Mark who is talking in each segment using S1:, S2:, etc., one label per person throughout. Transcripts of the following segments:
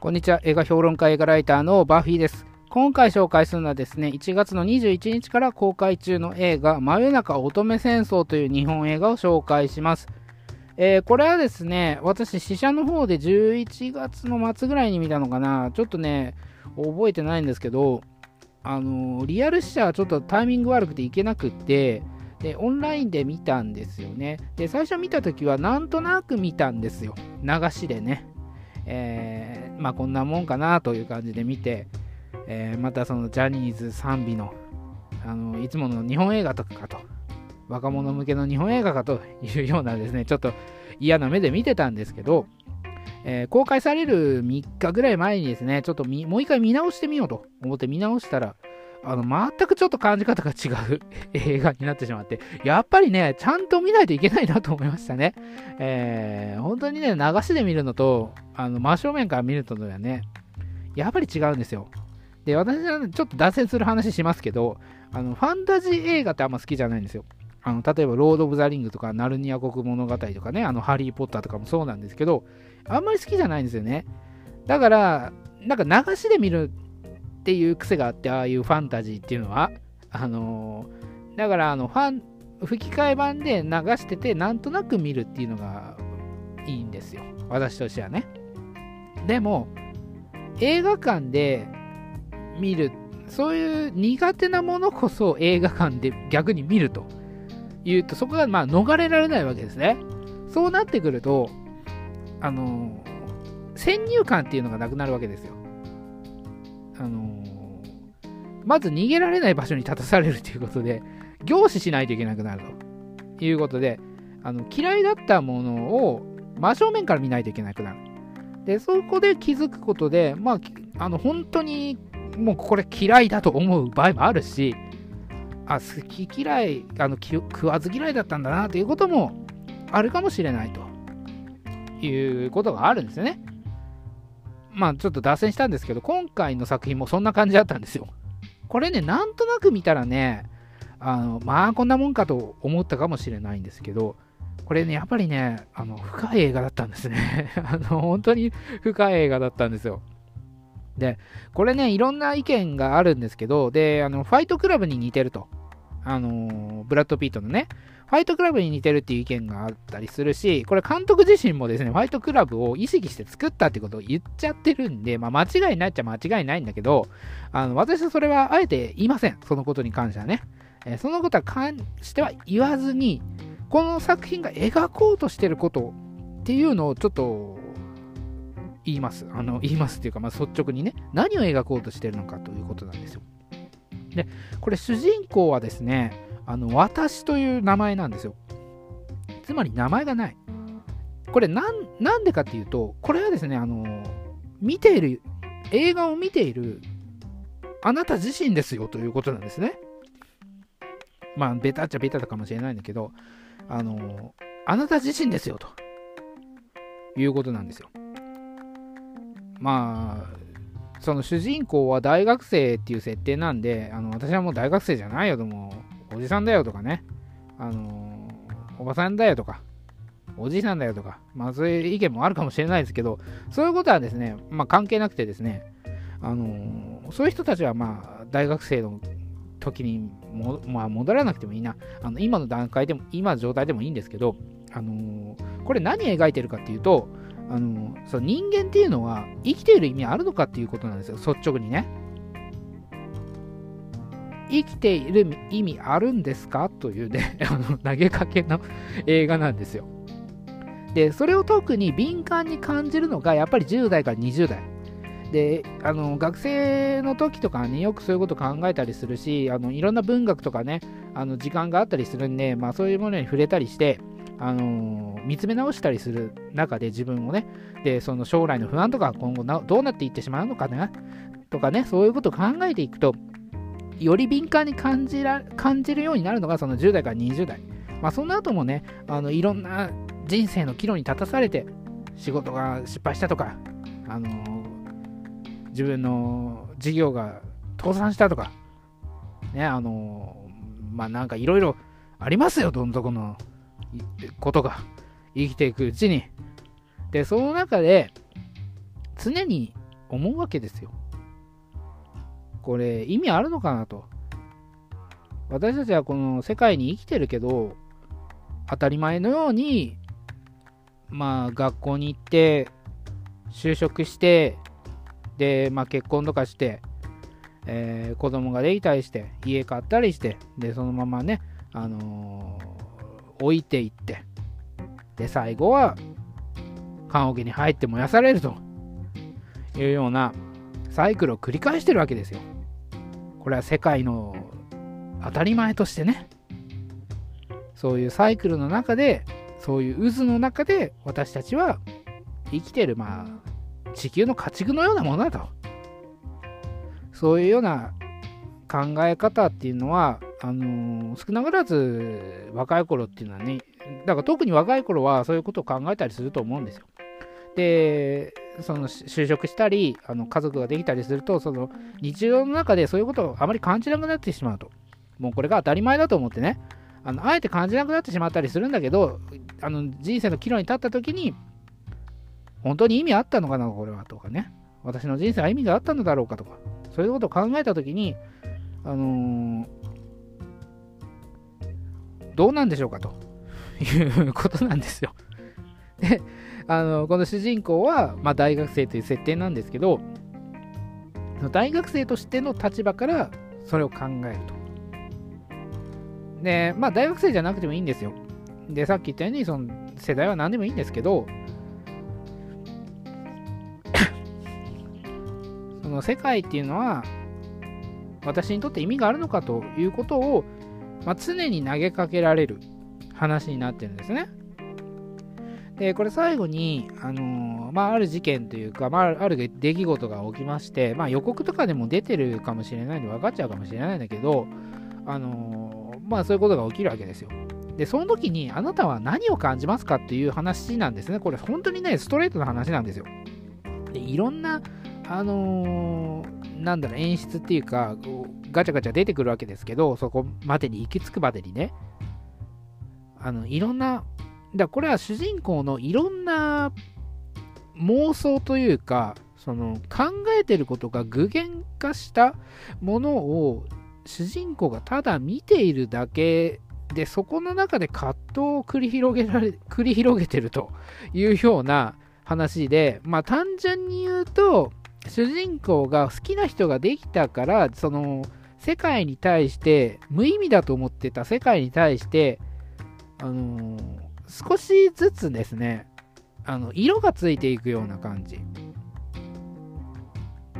S1: こんにちは。映画評論家映画ライターのバフィーです。今回紹介するのはですね、1月の21日から公開中の映画、真夜中乙女戦争という日本映画を紹介します。えー、これはですね、私、試写の方で11月の末ぐらいに見たのかな、ちょっとね、覚えてないんですけど、あのー、リアル試写はちょっとタイミング悪くて行けなくって、で、オンラインで見たんですよね。で、最初見た時はなんとなく見たんですよ。流しでね。えー、まあこんなもんかなという感じで見て、えー、またそのジャニーズ賛美のあのいつもの日本映画とかかと若者向けの日本映画かというようなですねちょっと嫌な目で見てたんですけど、えー、公開される3日ぐらい前にですねちょっともう一回見直してみようと思って見直したらあの全くちょっと感じ方が違う 映画になってしまって、やっぱりね、ちゃんと見ないといけないなと思いましたね。えー、本当にね、流しで見るのと、あの真正面から見るとではね、やっぱり違うんですよ。で、私はちょっと脱線する話しますけど、あのファンタジー映画ってあんま好きじゃないんですよ。あの例えば、ロード・オブ・ザ・リングとか、ナルニア国物語とかね、あのハリー・ポッターとかもそうなんですけど、あんまり好きじゃないんですよね。だから、なんか流しで見るっていう癖があって、ああいうファンタジーっていうのは。あのー、だから、あの、ファン、吹き替え版で流してて、なんとなく見るっていうのがいいんですよ。私としてはね。でも、映画館で見る、そういう苦手なものこそ映画館で逆に見るというと、そこがまあ逃れられないわけですね。そうなってくると、あのー、先入観っていうのがなくなるわけですよ。あのー、まず逃げられない場所に立たされるということで、凝視しないといけなくなるということで、あの嫌いだったものを真正面から見ないといけなくなる。で、そこで気づくことで、まあ、あの本当にもうこれ嫌いだと思う場合もあるし、あ、好き嫌い、あの食わず嫌いだったんだなということもあるかもしれないということがあるんですよね。まあちょっと脱線したんですけど、今回の作品もそんな感じだったんですよ。これね、なんとなく見たらね、あのまあこんなもんかと思ったかもしれないんですけど、これね、やっぱりね、あの深い映画だったんですね。あの本当に深い映画だったんですよ。で、これね、いろんな意見があるんですけど、で、あのファイトクラブに似てると。あのブラッド・ピートのね、ファイトクラブに似てるっていう意見があったりするし、これ監督自身もですね、ファイトクラブを意識して作ったってことを言っちゃってるんで、まあ間違いないっちゃ間違いないんだけど、あの私はそれはあえて言いません。そのことに関してはね。えー、そのことは関しては言わずに、この作品が描こうとしてることっていうのをちょっと言います。あの 言いますっていうか、まあ、率直にね、何を描こうとしてるのかということなんですよ。で、これ主人公はですね、あの、私という名前なんですよ。つまり名前がない。これなん、でかっていうと、これはですね、あの、見ている、映画を見ているあなた自身ですよということなんですね。まあ、ベタっちゃベタだかもしれないんだけど、あの、あなた自身ですよということなんですよ。まあ、その主人公は大学生っていう設定なんで、あの私はもう大学生じゃないよともおじさんだよとかね、あのー、おばさんだよとか、おじいさんだよとか、まあそういう意見もあるかもしれないですけど、そういうことはですね、まあ関係なくてですね、あのー、そういう人たちはまあ大学生の時にも、まあ、戻らなくてもいいな、あの今の段階でも、今の状態でもいいんですけど、あのー、これ何描いてるかっていうと、あのその人間っていうのは生きている意味あるのかっていうことなんですよ、率直にね。生きている意味あるんですか？というね、投げかけの映画なんですよ。で、それを特に敏感に感じるのが、やっぱり10代から20代。で、あの、学生の時とかによくそういうこと考えたりするし、あの、いろんな文学とかね、あの、時間があったりするんで、まあそういうものに触れたりして、あの、見つめ直したりする中で自分をね、で、その将来の不安とか今後どうなっていってしまうのかな？とかね、そういうことを考えていくと、より敏感に感じら感じるようになるのがその10代から20代。まあ、その後もね、あのいろんな人生の岐路に立たされて、仕事が失敗したとか、あの自分の事業が倒産したとか、ね、あのまあなんかいろいろありますよ、どん底のことが生きていくうちに。で、その中で常に思うわけですよ。これ意味あるのかなと。私たちはこの世界に生きてるけど、当たり前のように、まあ学校に行って、就職して、で、まあ結婚とかして、えー、子供ができたりして、家買ったりして、で、そのままね、あのー、置いていって、で、最後は、棺桶に入って燃やされるというようなサイクルを繰り返してるわけですよ。これは世界の当たり前としてね、そういうサイクルの中で、そういう渦の中で私たちは生きてる、まあ、地球の家畜のようなものだと。そういうような考え方っていうのは、あのー、少なからず若い頃っていうのはね、だから特に若い頃はそういうことを考えたりすると思うんですよ。で、その就職したり、あの家族ができたりすると、その日常の中でそういうことをあまり感じなくなってしまうと。もうこれが当たり前だと思ってね、あのあえて感じなくなってしまったりするんだけど、あの人生の岐路に立った時に、本当に意味あったのかな、これはとかね。私の人生は意味があったのだろうかとか、そういうことを考えた時に、あのー、どうなんでしょうかということなんですよ。で、あのこの主人公は、まあ、大学生という設定なんですけど、大学生としての立場からそれを考えると。で、まあ大学生じゃなくてもいいんですよ。で、さっき言ったように、その世代は何でもいいんですけど、その世界っていうのは、私にとって意味があるのかということを、まあ、常に投げかけられる話になってるんですね。で、これ最後に、あのー、まあ、ある事件というか、まあ、ある出来事が起きまして、まあ、予告とかでも出てるかもしれないんで分かっちゃうかもしれないんだけど、あのー、まあ、そういうことが起きるわけですよ。で、その時にあなたは何を感じますかっていう話なんですね。これ本当にね、ストレートな話なんですよ。で、いろんな、あのー、なんだろう、演出っていうか、ガチャガチャ出てくるわけですけど、そこまでに行き着くまでにね、あの、いろんなだこれは主人公のいろんな妄想というか、その考えてることが具現化したものを主人公がただ見ているだけで、そこの中で葛藤を繰り広げられ、繰り広げてるというような話で、まあ単純に言うと、主人公が好きな人ができたから、その世界に対して、無意味だと思ってた世界に対して、あのー少しずつですね、あの色がついていくような感じ。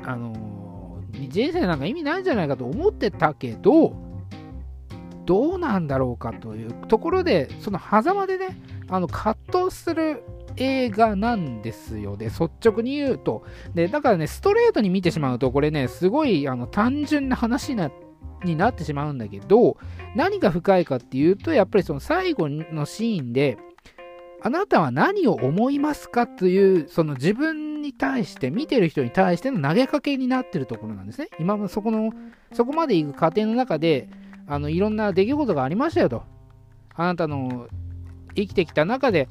S1: あの人生なんか意味ないんじゃないかと思ってたけど、どうなんだろうかというところで、その狭間でね、あの葛藤する映画なんですよね、率直に言うと。で、だからね、ストレートに見てしまうと、これね、すごいあの単純な話になってになってしまうんだけど、何が深いかっていうと、やっぱりその最後のシーンで、あなたは何を思いますかという、その自分に対して、見てる人に対しての投げかけになってるところなんですね。今もそこの、そこまで行く過程の中で、あの、いろんな出来事がありましたよと。あなたの生きてきた中で、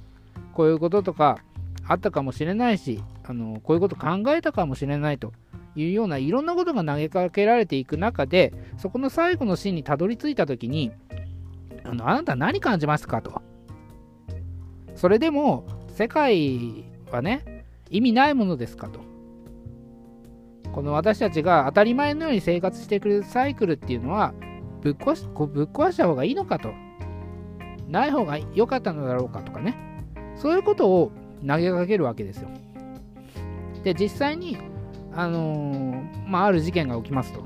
S1: こういうこととかあったかもしれないし、あの、こういうこと考えたかもしれないと。いうようないろんなことが投げかけられていく中で、そこの最後のシーンにたどり着いたときに、あのあなた何感じますかと。それでも、世界はね、意味ないものですかと。この私たちが当たり前のように生活してくるサイクルっていうのは、ぶっ壊しぶっ壊した方がいいのかと。ない方が良かったのだろうかとかね。そういうことを投げかけるわけですよ。で、実際にあのー、まあ、ある事件が起きますと。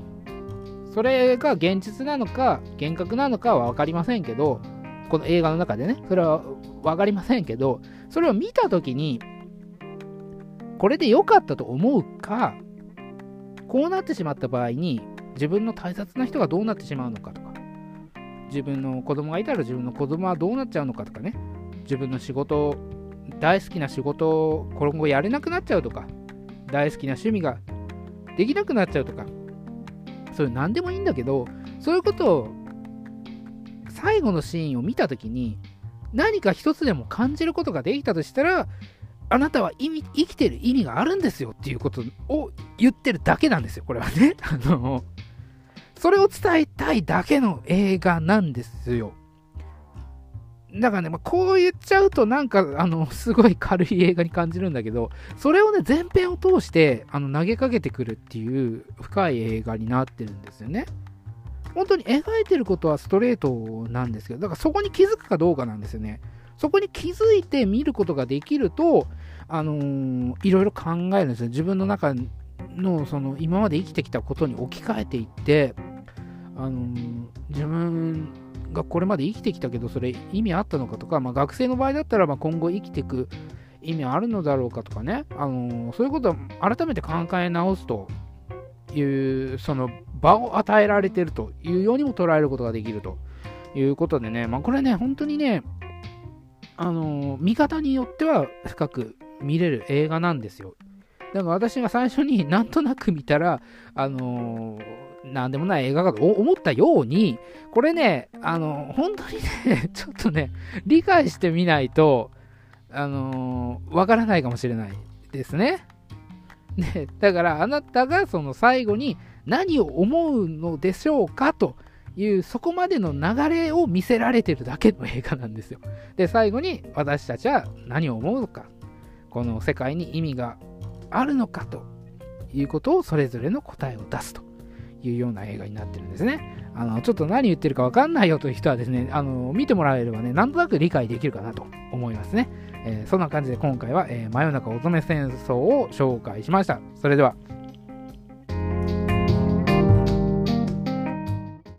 S1: それが現実なのか、幻覚なのかは分かりませんけど、この映画の中でね、それは分かりませんけど、それを見たときに、これで良かったと思うか、こうなってしまった場合に、自分の大切な人がどうなってしまうのかとか、自分の子供がいたら自分の子供はどうなっちゃうのかとかね、自分の仕事、大好きな仕事を今後やれなくなっちゃうとか、大好きな趣味ができなくなっちゃうとか、それ何でもいいんだけど、そういうことを最後のシーンを見たときに、何か一つでも感じることができたとしたら、あなたは意味生きてる意味があるんですよっていうことを言ってるだけなんですよ、これはね。あの、それを伝えたいだけの映画なんですよ。だからね、まあ、こう言っちゃうとなんか、あの、すごい軽い映画に感じるんだけど、それをね、前編を通して、あの、投げかけてくるっていう深い映画になってるんですよね。本当に描いてることはストレートなんですけど、だからそこに気づくかどうかなんですよね。そこに気づいて見ることができると、あのー、いろいろ考えるんですよ。自分の中の、その、今まで生きてきたことに置き換えていって、あのー、自分がこれまで生きてきたけど、それ意味あったのかとか、まあ、学生の場合だったら、ま今後生きていく意味あるのだろうかとかね、あの、そういうことを改めて考え直すという、その場を与えられてるというようにも捉えることができるということでね、まあ、これね、本当にね、あの、見方によっては深く見れる映画なんですよ。だから私が最初になんとなく見たら、あのー、なんでもない映画かと思ったように、これね、あの、本当にね、ちょっとね、理解してみないと、あのわからないかもしれないですね。ね、だからあなたがその最後に何を思うのでしょうかというそこまでの流れを見せられてるだけの映画なんですよ。で、最後に私たちは何を思うのか、この世界に意味があるのかということをそれぞれの答えを出すというような映画になってるんですね。あの、ちょっと何言ってるか分かんないよという人はですね、あの、見てもらえればね、なんとなく理解できるかなと思いますね。えー、そんな感じで今回は、えー、真夜中乙女戦争を紹介しました。それでは。